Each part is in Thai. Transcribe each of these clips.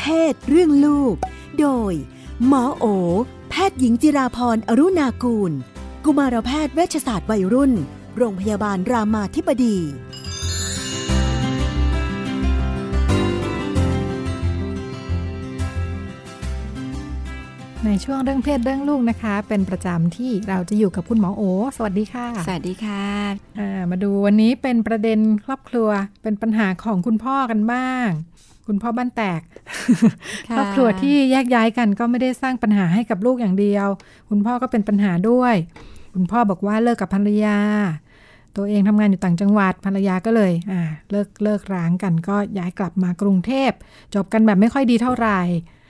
เพศ เรื่องลูก โดย หมอโอ แพทย์หญิงจิราพรอรุณากูล กุมารแพทย์เวชศาสตร์วัยรุ่น โรงพยาบาลรามาธิบดี ในช่วงเรื่องเพศเรื่องลูกนะคะ เป็นประจำที่เราจะอยู่กับคุณหมอโอ สวัสดีค่ะ สวัสดีค่ะอ่ามาดูวันนี้เป็นประเด็นครอบครัวเป็นปัญหาของคุณพ่อกันบ้าง คุณพ่อบ้านแตกค่ะครอบครัวที่แยกย้ายกันก็ไม่ได้สร้างปัญหาให้กับลูกอย่างเดียว คุณพ่อก็เป็นปัญหาด้วย คุณพ่อบอกว่าเลิกกับภรรยา ตัวเองทำงานอยู่ต่างจังหวัดภรรยาก็เลยอ่าเลิกเลิกร้างกันก็ย้ายกลับมากรุงเทพ จบกันแบบไม่ค่อยดีเท่าไหร่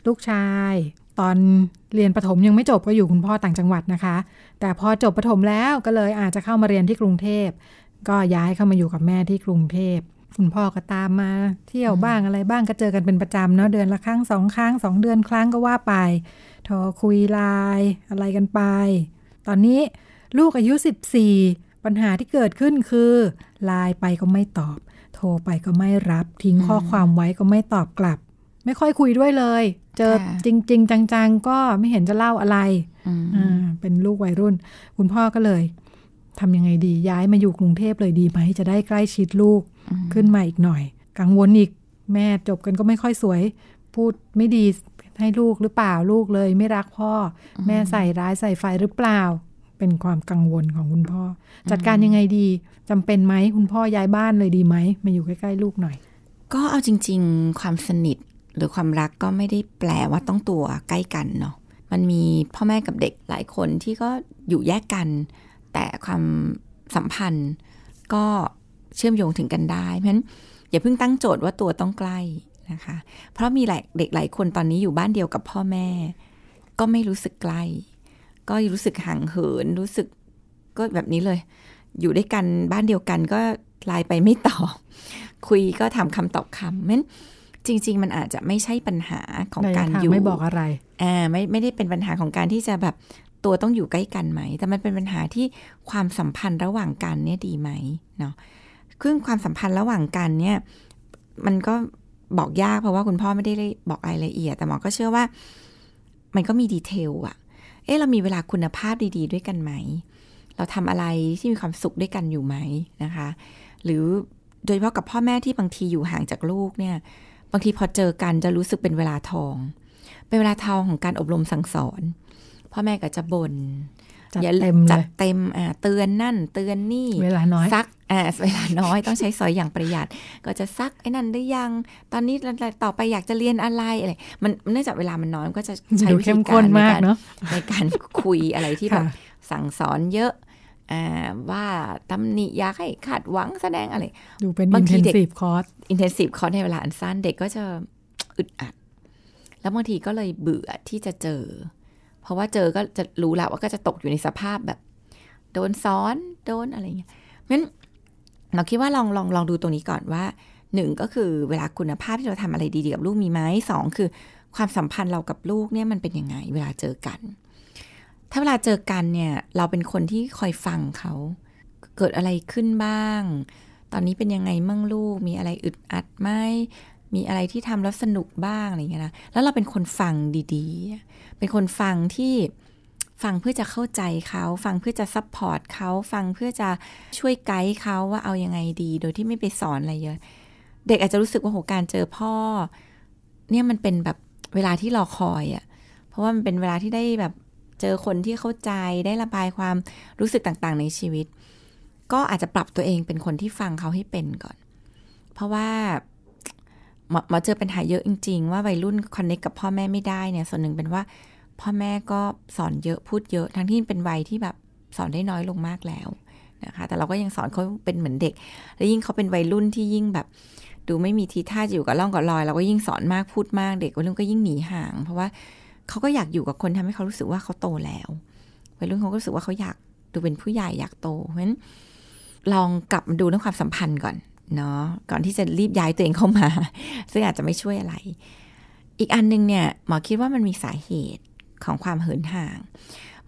ลูกชาย ตอนเรียนประถมยังไม่จบก็อยู่คุณพ่อต่างจังหวัดนะคะ แต่พอจบประถมแล้วก็เลยอาจจะเข้ามาเรียนที่กรุงเทพ ก็ย้ายเข้ามาอยู่กับแม่ที่กรุงเทพ คุณพ่อก็ตามมาเที่ยวบ้างอะไรบ้างก็เจอกันเป็นประจำเนาะเดือนละครั้งสองครั้งสองเดือนครั้งก็ว่าไปโทรคุยไลน์อะไรกันไป ตอนนี้ลูกอายุ 14 ปัญหาที่เกิดขึ้นคือไลน์ไปก็ไม่ตอบ โทรไปก็ไม่รับ ทิ้งข้อความไว้ก็ไม่ตอบกลับ ไม่ค่อยคุยด้วยเลย เจอค่ะจริง ๆ จัง ๆ ก็ไม่เห็นจะเล่าอะไรอืมอ่าเป็นลูกวัยรุ่น คุณพ่อก็เลย ทำยังไงดีย้ายมาอยู่กรุงเทพเลยดีไหมจะได้ใกล้ชิดลูกขึ้นมาอีกหน่อย กังวลอีกแม่จบกันก็ไม่ค่อยสวย พูดไม่ดีให้ลูกหรือเปล่าลูกเลย ไม่รักพ่ออแม่ใส่ร้ายใส่ไฟหรือเปล่า เป็นความกังวลของคุณพ่ออจัดการยังไงดีจำเป็นไหมคุณพ่อย้ายบ้านเลยดีไหมมาอยู่ใกล้ๆลูกหน่อย ก็เอาจริง ๆ ความสนิทหรือความรักก็ไม่ได้แปลว่าต้องตัวใกล้กันเนาะมันมีพ่อแม่กับเด็กหลายคนที่ก็อยู่แยกกัน แต่ความสัมพันธ์ก็เชื่อมโยงถึงกันได้ เพราะฉะนั้นอย่าเพิ่งตั้งโจทย์ว่าตัวต้องใกล้นะคะ เพราะมีหลายเด็กหลายคนตอนนี้อยู่บ้านเดียวกับพ่อแม่ ก็ไม่รู้สึกใกล้ ก็รู้สึกห่างเหินรู้สึกก็แบบนี้เลย อยู่ด้วยกันบ้านเดียวกันก็ไลน์ไปไม่ตอบคุยก็ถามคำตอบคำเพราะฉะนั้นจริง ๆ มันอาจจะไม่ใช่ปัญหาของในการทางอยู่ไม่บอกอะไรอ่าไม่ไม่ได้เป็นปัญหาของการที่จะแบบ ตัวต้องอยู่ใกล้กันไหม แต่มันเป็นปัญหาที่ความสัมพันธ์ระหว่างกันเนี่ยดีไหมเนาะคือความสัมพันธ์ระหว่างกันเนี่ย มันก็บอกยากเพราะว่าคุณพ่อไม่ได้บอกรายละเอียด แต่หมอก็เชื่อว่า มันก็มีดีเทลอะเอ๊ะเรามีเวลาคุณภาพดี ๆ ด้วยกันไหม เราทำอะไรที่มีความสุขด้วยกันอยู่ไหมนะคะ หรือโดยเฉพาะกับพ่อแม่ที่บางทีอยู่ห่างจากลูกเนี่ย บางทีพอเจอกันจะรู้สึกเป็นเวลาทอง เป็นเวลาทองของการอบรมสั่งสอน พ่อแม่ก็จะบน่นจัดอย่าเต็มเลยจัดเต็มอ่าเตือนนั่น เตือนนี่เวลาน้อยซักอ่าเวลาน้อยต้องใช้สอยอย่างประหยัด ก็จะซักไอ้นั่นได้ยัง ตอนนี้ต่อไปอยากจะเรียนอะไรอะไรมันเนื่องจากเวลามันน้อยมันก็จะใช้ดูวิธีเข้มกาข้นรในมากการเนาะในการคุยอะไรที่แบบค่ะสั่งสอนเยอะอ่าว่าตำหนิอยากให้ขาดหวังแสดงอะไรดูเป็นบาอิงนทีเทนเด็กซีฟคอร์สอินเทนซีฟคอร์สในเวลาอันสั้นเด็กก็จะอึดอัด แล้วบางทีก็เลยเบื่อที่จะเจอ เพราะว่าเจอก็จะรู้แล้วว่าก็จะตกอยู่ในสภาพแบบ โดนซ้อนโดนอะไรเงี้ยเพราะฉะนั้นเราคิดว่าลองลองลองดูตรงนี้ก่อนว่าหนึ่งก็คือเวลาคุณภาพที่เราทำอะไรดีๆกับลูกมีไหมสองคือ ความสัมพันธ์เรากับลูกเนี่ยมันเป็นยังไง เวลาเจอกัน ถ้าเวลาเจอกันเนี่ยเราเป็นคนที่คอยฟังเขาเกิดอะไรขึ้นบ้าง ตอนนี้เป็นยังไงมั่งลูกมีอะไรอึดอัดไหม มีอะไรที่ทำแล้วสนุกบ้างอะไรเงี้ยนะ แล้วเราเป็นคนฟังดีๆ เป็นคนฟังที่ฟังเพื่อจะเข้าใจเขา ฟังเพื่อจะ support เขาฟังเพื่อจะช่วยไกด์เขาว่าเอายังไงดี โดยที่ไม่ไปสอนอะไรเยอะ เด็กอาจจะรู้สึกว่าโหการเจอพ่อ เนี่ยมันเป็นแบบเวลาที่รอคอยอะ่ะ เพราะว่ามันเป็นเวลาที่ได้แบบเจอคนที่เข้าใจได้ระบายความรู้สึกต่างๆ ในชีวิต ก็อาจจะปรับตัวเองเป็นคนที่ฟังเขาให้เป็นก่อน เพราะว่า มอหมอเจอปัญหาเยอะจริง ๆ ว่าวัยรุ่น connect กับพ่อแม่ไม่ได้เนี่ยส่วนหนึ่งเป็นว่าพ่อแม่ก็สอนเยอะพูดเยอะ ทั้งที่เป็นวัยที่แบบสอนได้น้อยลงมากแล้วนะคะแต่เราก็ยังสอนเขาเป็นเหมือนเด็ก แล้วยิ่งเขาเป็นวัยรุ่นที่ยิ่งแบบ ดูไม่มีทีท่าจะอยู่กับร่องกับรอยเราก็ยิ่งสอนมากพูดมากเด็กวัยรุ่นก็ยิ่งหนีห่าง เพราะว่าเขาก็อยากอยู่กับคนทำให้เขารู้สึกว่าเขาโตแล้ววัยรุ่นเขาก็รู้สึกว่าเขาอยากดูเป็นผู้ใหญ่อยากโตเพราะฉะนั้นลองกลับมาดูเรื่องความสัมพันธ์ก่อน เนาะก่อนที่จะรีบย้ายตัวเองเข้ามา ซึ่งอาจจะไม่ช่วยอะไร อีกอันนึงเนี่ยหมอคิดว่ามันมีสาเหตุของความเหินห่าง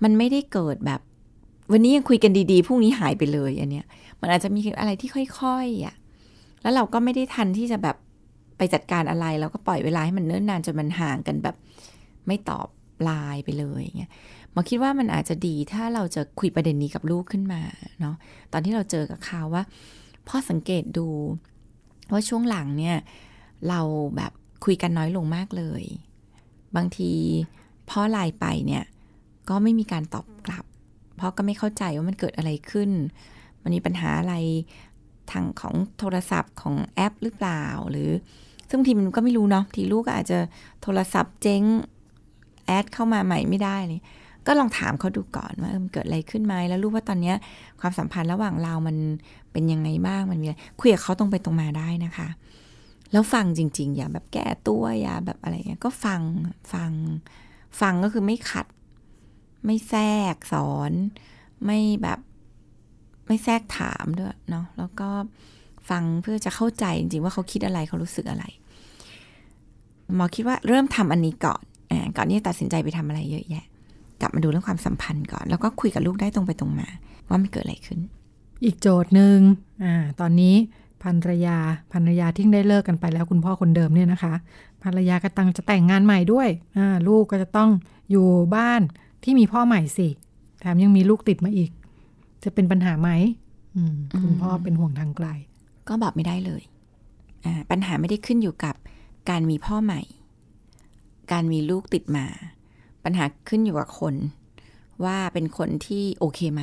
มันไม่ได้เกิดแบบ วันนี้ยังคุยกันดีๆพรุ่งนี้หายไปเลยอันเนี้ย มันอาจจะมีอะไรที่ค่อยๆอะแล้วเราก็ไม่ได้ทันที่จะแบบไปจัดการอะไรแล้วก็ปล่อยเวลาให้มันเนิ่นนานจนมันห่างกันแบบไม่ตอบไลน์ไปเลยเงี้ยหมอคิดว่ามันอาจจะดีถ้าเราจะคุยประเด็นนี้กับลูกขึ้นมาเนาะตอนที่เราเจอกับเขาว่า พ่อสังเกตดูว่าช่วงหลังเนี่ย เราแบบคุยกันน้อยลงมากเลย บางทีพ่อไลน์ไปเนี่ย ก็ไม่มีการตอบกลับ เพราะก็ไม่เข้าใจว่ามันเกิดอะไรขึ้น มันมีปัญหาอะไรทางของโทรศัพท์ของแอปหรือเปล่า หรือซึ่งทีมันก็ไม่รู้เนาะทีลูกก็อาจจะโทรศัพท์เจ๊งแอดเข้ามาใหม่ไม่ได้เลย ก็ลองถามเขาดูก่อนว่ามันเกิดอะไรขึ้นไหมแล้วรู้ว่าตอนนี้ความสัมพันธ์ระหว่างเรามันเป็นยังไงบ้างมันมีอะไรคุยกับเขาตรงไปตรงมาได้นะคะ แล้วฟังจริง ๆ อย่าแบบแก้ตัวอย่าแบบอะไรเงี้ยก็ฟังฟังฟังก็คือไม่ขัด ไม่แทรกสอน ไม่แบบไม่แทรกถามด้วยเนาะแล้วก็ฟังเพื่อจะเข้าใจจริงๆว่าเขาคิดอะไรเขารู้สึกอะไรหมอคิดว่าเริ่มทำอันนี้ก่อนอก่อนที่จะตัดสินใจไปทำอะไรเยอะแยะ ลับมาดูเรื่องความสัมพันธ์ก่อน แล้วก็คุยกับลูกได้ตรงไปตรงมา ว่ามันเกิดอะไรขึ้น อีกโจทย์หนึ่งอ่าตอนนี้ภรรยาภรรยาที่ได้เลิกกันไปแล้วคุณพ่อคนเดิมเนี่ยนะคะภรรยากำลังจะแต่งงานใหม่ด้วยอ่าลูกก็จะต้องอยู่บ้านที่มีพ่อใหม่สิแถมยังมีลูกติดมาอีก จะเป็นปัญหาไหมคุณพ่อเป็นห่วงทางไกล ก็บอกไม่ได้เลยปัญหาไม่ได้ขึ้นอยู่กับการมีพ่อใหม่ การมีลูกติดมา ปัญหาขึ้นอยู่กับคน ว่าเป็นคนที่โอเคไหม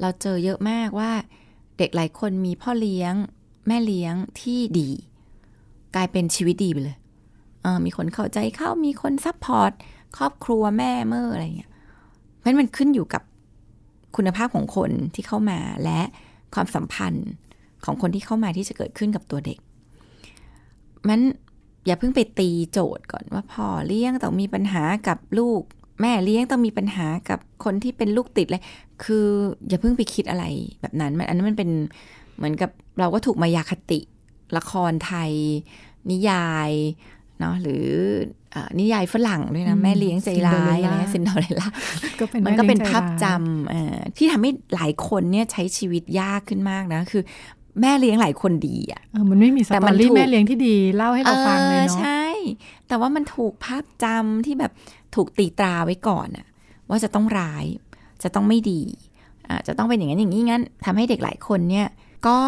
เราเจอเยอะมากว่าเด็กหลายคนมีพ่อเลี้ยง แม่เลี้ยงที่ดี กลายเป็นชีวิตดีไปเลยเออมีคนเข้าใจเขามีคน support ครอบครัวแม่เมื่ออะไรเงี้ยเพราะมันขึ้นอยู่กับคุณภาพของคนที่เข้ามาและความสัมพันธ์ของคนที่เข้ามาที่จะเกิดขึ้นกับตัวเด็ก มัน อย่าเพิ่งไปตีโจทย์ก่อนว่าพ่อเลี้ยงต้องมีปัญหากับลูก แม่เลี้ยงต้องมีปัญหากับคนที่เป็นลูกติดเลยคือ อย่าเพิ่งไปคิดอะไรแบบนั้นมันอันนั้นมันเป็นเหมือนกับเราก็ถูกมายาคติละครไทย นิยายเนาะหรือนิยายฝรั่งด้วยนะแม่เลี้ยงใจร้ายอะไรซินเดอเรลล่ามันก็เป็นภาพจำที่ทำให้หลายคนเนี่ยใช้ชีวิตยากขึ้นมากนะ คือ แม่เลี้ยงหลายคนดีอะมันไม่มีสตอรี่แม่เลี้ยงที่ดีเล่าให้เราฟังเลยเนาะใช่ แต่ว่ามันถูกภาพจำที่แบบถูกตีตราไว้ก่อนอะว่าจะต้องร้าย จะต้องไม่ดีอ่าจะต้องเป็นอย่างนั้นอย่างนี้งั้นทำให้เด็กหลายคนเนี่ย ก็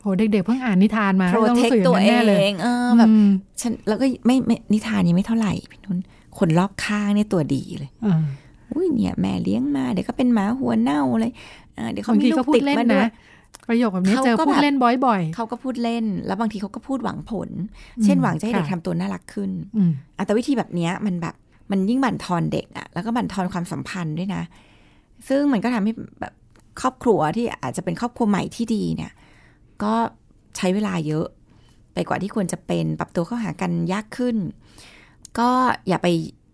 โหเด็กๆเพิ่งอ่านนิทานมาโปรเทคตัวเองเออแบบฉันแล้วก็ไม่ไม่นิทานนี้ไม่เท่าไหร่พี่นุนคนรอบข้างเนี่ยตัวดีเลยอุ้ยเนี่ยแม่เลี้ยงมาเดี๋ยวก็เป็นหมาหัวเน่าเลยเดี๋ยวเขามีลูกติดมาด้วย ประโยคแบบนี้เจอพูดเล่นบ่อยๆเขาก็พูดเล่น แล้วบางทีเขาก็พูดหวังผล เช่นหวังจะให้เด็กทำตัวน่ารักขึ้นอะแต่วิธีแบบนี้มันแบบมันยิ่งบั่นทอนเด็กอะแล้วก็บั่นทอนความสัมพันธ์ด้วยนะ ซึ่งมันก็ทำให้แบบครอบครัวที่อาจจะเป็นครอบครัวใหม่ที่ดีเนี่ย ก็ใช้เวลาเยอะ ไปกว่าที่ควรจะเป็นปรับตัวเข้าหากันยากขึ้น ก็อย่าไป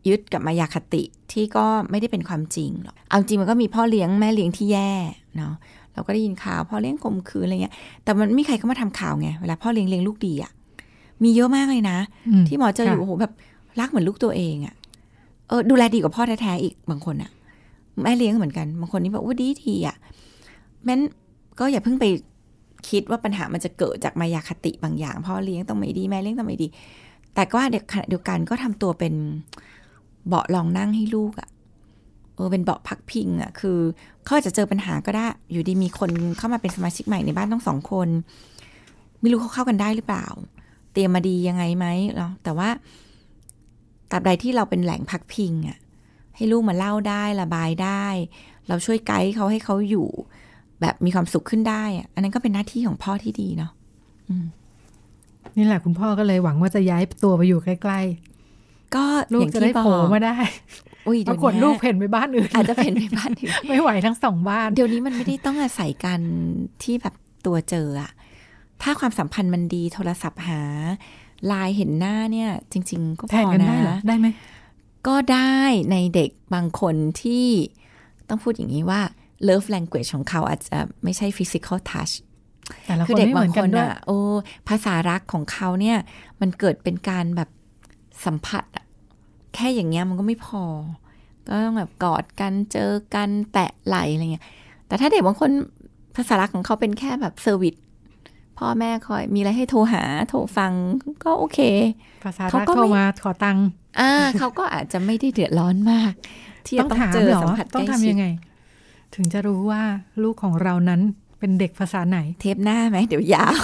ยึดกับมายาคติที่ก็ไม่ได้เป็นความจริงหรอกเอาจริงมันก็มีพ่อเลี้ยงแม่เลี้ยงที่แย่เนาะ เราก็ได้ยินข่าวพ่อเลี้ยงข่มขืนอะไรเงี้ย แต่มันไม่มีใครเข้ามาทำข่าวไง เวลาพ่อเลี้ยงเลี้ยงลูกดีอะ่ะมีเยอะมากเลยนะ ที่หมอเจออยู่โอ้โหแบบรักเหมือนลูกตัวเองอะ่ะเออดูแลดีกว่าพ่อแท้ๆอีกบางคนอะ่ะแม่เลี้ยงเหมือนกันบางคนนี่แบบว่าดีทีอะ่ะแม้นก็อย่าเพิ่งไปคิดว่าปัญหามันจะเกิดจากมายาคติบางอย่างพ่อเลี้ยงต้องไม่ดีแม่เลี้ยงต้องไม่ดี แต่ก็เด็กขณะเดียวกันก็ทำตัวเป็นเบาะรองนั่งให้ลูกอะ่ะ เออเป็นเบาะพักพิงอะ่ะคือเขาจะเจอปัญหาก็ได้ อยู่ดีมีคนเข้ามาเป็นสมาชิกใหม่ในบ้านต้องสองคน ไม่รู้เขาเข้ากันได้หรือเปล่า เตรียมมาดียังไงไหมเนาะแต่ว่าตราบใดที่เราเป็นแหล่งพักพิงอะ่ะให้ลูกมาเล่าได้ระบายได้ เราช่วยไกด์เขาให้เขาอยู่ แบบมีความสุขขึ้นได้อะอันนั้นก็เป็นหน้าที่ของพ่อที่ดีเนาะนี่แหละคุณพ่อก็เลยหวังว่าจะย้ายตัวไปอยู่ใกล้ๆก็ลูกจะได้โผล่มาได้ ปรากฏลูกเพ่นไปบ้านอื่น อาจจะเพ่นไปบ้านอื่นไม่ไหวทั้งสองบ้าน เดี๋ยวนี้มันไม่ได้ต้องอาศัยกันที่แบบตัวเจออะถ้าความสัมพันธ์มันดีโทรศัพท์หาไลน์เห็นหน้าเนี่ย จริง ๆ ก็พอนะได้ไหมก็ได้ในเด็กบางคนที่ต้องพูดอย่างนี้ว่า love language ของเขาอาจจะไม่ใช่ physical touch คือเด็กบางคนอะโอ้ภาษารักของเขาเนี่ย มันเกิดเป็นการแบบสัมผัสอะ แค่อย่างเงี้ยมันก็ไม่พอ ก็ต้องแบบกอดกันเจอกันแตะไหล่อะไรเงี้ย แต่ถ้าเด็กบางคนภาษารักของเขาเป็นแค่แบบ serviceพ่อแม่คอยมีอะไรให้โทรหาโทรฟังก็โอเคภาษาเขารักก็ไม่โทรมาขอตังค์อ่าเขาก็อาจจะไม่ได้เดือดร้อนมาก ที่ต้จะองต้องถามเจอเหรอสัมผัสต้องใกล้ทำชิยัดงไง ถึงจะรู้ว่าลูกของเรานั้นเป็นเด็กภาษาไหน เทปหน้าไหมเดี๋ยวยาว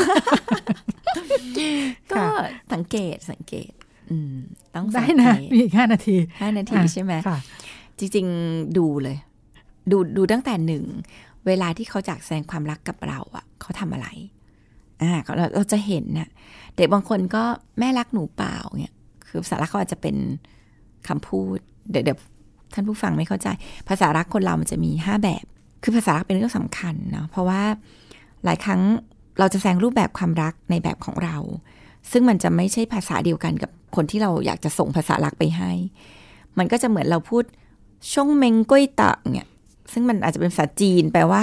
ก็ค่ะสังเกตสังเกต อืมต้องสัได้งเกนะตมีอีกห้านาทีห้านาทีอะใช่ไหมค่ะ จริง ๆ ดูเลย ดูดูตั้งแต่หนึ่ง เวลาที่เขาจากแสดงความรักกับเราอะเขาทำอะไร อ่าเราเราจะเห็นนะเด็กบางคนก็แม่รักหนูเปล่าเนี่ย คือภาษารักเขาอาจจะเป็นคำพูด เดี๋ยวเดี๋ยวท่านผู้ฟังไม่เข้าใจ ภาษารักคนเรามันจะมีห้าแบบ คือภาษารักเป็นเรื่องสำคัญเนาะเพราะว่าหลายครั้งเราจะแสดงรูปแบบความรักในแบบของเรา ซึ่งมันจะไม่ใช่ภาษาเดียวกันกับ คนที่เราอยากจะส่งภาษารักไปให้ มันก็จะเหมือนเราพูดชงเมงก้อยตะเนี่ย ซึ่งมันอาจจะเป็นภาษาจีน แปลว่า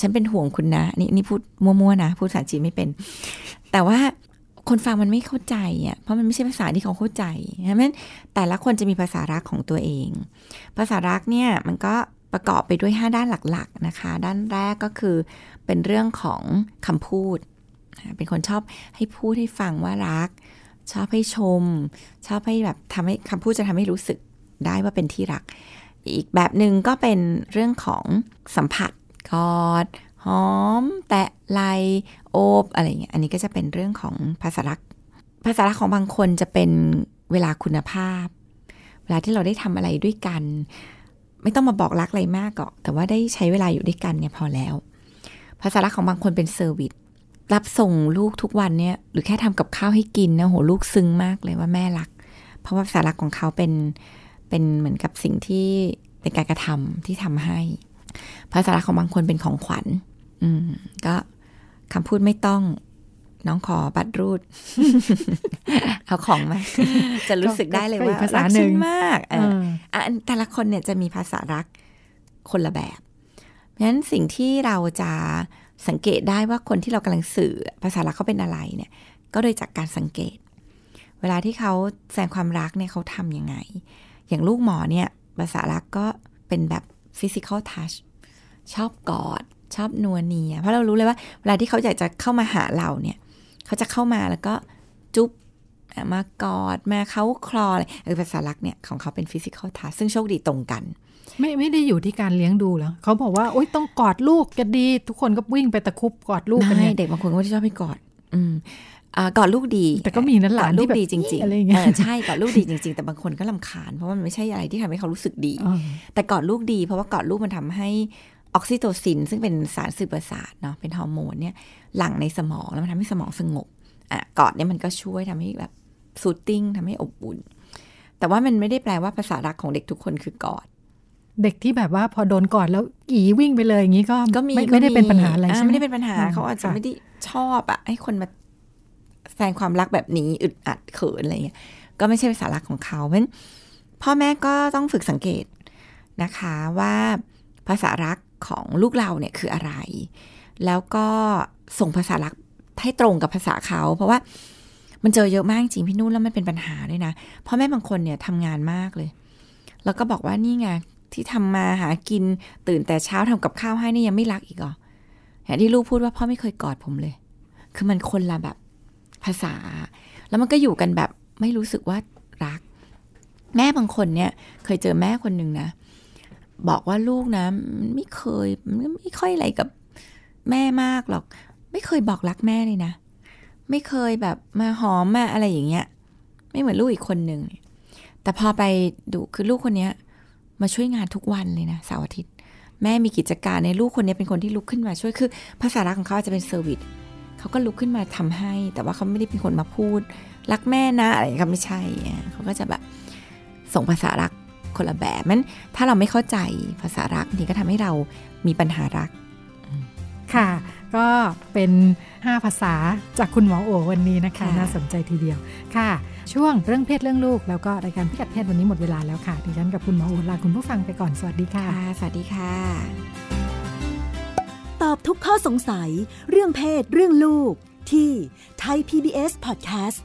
ฉันเป็นห่วงคุณนะ นี่นี่พูดมั่วๆนะ พูดภาษาจีนไม่เป็น แต่ว่าคนฟังมันไม่เข้าใจอะ เพราะมันไม่ใช่ภาษาที่เขาเข้าใจเพราะฉะนั้นแต่ละคนจะมีภาษารักของตัวเอง ภาษารักเนี่ยมันก็ประกอบไปด้วย 5 ด้านหลักๆนะคะ ด้านแรกก็คือเป็นเรื่องของคำพูด เป็นคนชอบให้พูดให้ฟังว่ารัก ชอบให้ชม ชอบให้แบบทำให้คำพูดจะทำให้รู้สึกได้ว่าเป็นที่รัก อีกแบบหนึ่งก็เป็นเรื่องของสัมผัสกอดหอม แตะไหลโอบอะไรเงี้ยอันนี้ก็จะเป็นเรื่องของภาษารัก ภาษารักของบางคนจะเป็นเวลาคุณภาพ เวลาที่เราได้ทำอะไรด้วยกัน ไม่ต้องมาบอกรักอะไรมากหรอกแต่ว่าได้ใช้เวลาอยู่ด้วยกันเนี่ยพอแล้ว ภาษารักของบางคนเป็นเซอร์วิส รับส่งลูกทุกวันเนี่ย หรือแค่ทำกับข้าวให้กินนะโหลูกซึ้งมากเลยว่าแม่รัก เพราะว่าภาษารักของเขาเป็นเป็นเหมือนกับสิ่งที่เป็นการกระทำที่ทำให้ภาษารักของบางคนเป็นของขวัญ อืม ก็คำพูดไม่ต้องน้องขอบัตรรูด เอาของมา จะรู้สึกได้เลยก็อีว่ากภาษารักหนึ่ฉังนมากเออะออะแต่ละคนเนี่ยจะมีภาษารักคนละแบบเพราะฉะนั้นสิ่งที่เราจะ สังเกตได้ว่าคนที่เรากำลังสื่อภาษารักเขาเป็นอะไรเนี่ย ก็โดยจากการสังเกต เวลาที่เขาแสดงความรักเนี่ยเขาทำยังไง อย่างลูกหมอเนี่ยภาษารักก็เป็นแบบฟิสิกอลทัชชอบกอด ชอบนัวเนีย เพราะเรารู้เลยว่า เวลาที่เขาอยากจะเข้ามาหาเราเนี่ย เขาจะเข้ามาแล้วก็จุ๊บ มากอดมาเขาคลออะไรเออภาษารักเนี่ยของเขาเป็น physical touch ซึ่งโชคดีตรงกัน ไม่ไม่ได้อยู่ที่การเลี้ยงดูแล้วเขาบอกว่าโอ๊ยต้องกอดลูกจะดี ทุกคนก็วิ่งไปตะครุบกอดลูกกันไม่เนี่ยเด็กบางคนก็ไม่ได้ชอบให้กอด อืมอ่ากอดลูกดี แต่ก็มีนะหลานกอดลูที่กแบบดีจริงอะไรๆอย่างเงี้ยเออใช่กอดลูกดีจริง ๆ แต่บางคนก็รำคาญเพราะว่ามันไม่ใช่อะไรที่ทำให้เขารู้สึกดีเออแต่กอดลูกดี เพราะว่ากอดลูกมันทำให้ออกซิโตซิน ซึ่งเป็นสารสื่อประสาทเนาะเป็นฮอร์โมนเนี่ยหลั่งในสมองแล้วมันทำให้สมองสงบอะกอดเนี่ยมันก็ช่วยทำให้แบบ soothing ทำให้อบอุ่น แต่ว่ามันไม่ได้แปลว่าภาษารักของเด็กทุกคนคือกอด เด็กที่แบบว่าพอโดนกอดแล้วอีวิ่งไปเลยอย่างนี้ก็ก็มีไม่ก็ไม่ได้เป็นปัญหาอะไรอ่ใช่ไหมไม่ได้เป็นปัญหาอืมเขาอาจจะค่ะไม่ได้ชอบอะให้คนมาแสดงความรักแบบนี้อึดอัดเขินอะไรเงี้ยก็ไม่ใช่ภาษารักของเขาเพราะฉะนั้นพ่อแม่ก็ต้องฝึกสังเกตนะคะว่าภาษารักของลูกเราเนี่ยคืออะไร แล้วก็ส่งภาษารักให้ตรงกับภาษาเขา เพราะว่า มันเจอเยอะมากจริงพี่นุ่นแล้วมันเป็นปัญหาด้วยนะพ่อแม่บางคนเนี่ยทำงานมากเลย แล้วก็บอกว่านี่ไงที่ทำมาหากินตื่นแต่เช้าทำกับข้าวให้นี่ยังไม่รักอีกเหรออย่างที่ลูกพูดว่าพ่อไม่เคยกอดผมเลย คือมันคนละแบบภาษา แล้วมันก็อยู่กันแบบไม่รู้สึกว่ารัก แม่บางคนเนี่ย เคยเจอแม่คนหนึ่งนะ บอกว่าลูกนะ ไม่เคยไม่ค่อยอะไรกับแม่มากหรอก ไม่เคยบอกรักแม่เลยนะ ไม่เคยแบบมาหอมมาอะไรอย่างเงี้ย ไม่เหมือนลูกอีกคนหนึ่งแต่พอไปดูคือลูกคนเนี้ย มาช่วยงานทุกวันเลยนะเสาร์อาทิตย์ แม่มีกิจการในลูกคนนี้เป็นคนที่ลุกขึ้นมาช่วยคือภาษารักของเขาจะเป็นเซอร์วิสเขาก็ลุกขึ้นมาทำให้ แต่ว่าเขาไม่ได้เป็นคนมาพูด รักแม่นะอะไรก็ไม่ใช่เขาก็จะแบบส่งภาษารักคนละแบบมันถ้าเราไม่เข้าใจภาษารักนี่ก็ทำให้เรามีปัญหารักค่ะ ก็เป็น 5 ภาษาจากคุณหมอโอวันนี้นะคะค่ะน่าสนใจทีเดียวค่ะ ช่วงเรื่องเพศเรื่องลูก แล้วก็รายการพิกัดเพศวันนี้หมดเวลาแล้วค่ะดิฉันกับคุณหมอโอลาคุณผู้ฟังไปก่อนสวัสดีค่ะค่ะสวัสดีค่ะ ตอบทุกข้อสงสัย เรื่องเพศเรื่องลูก ที่ Thai PBS Podcast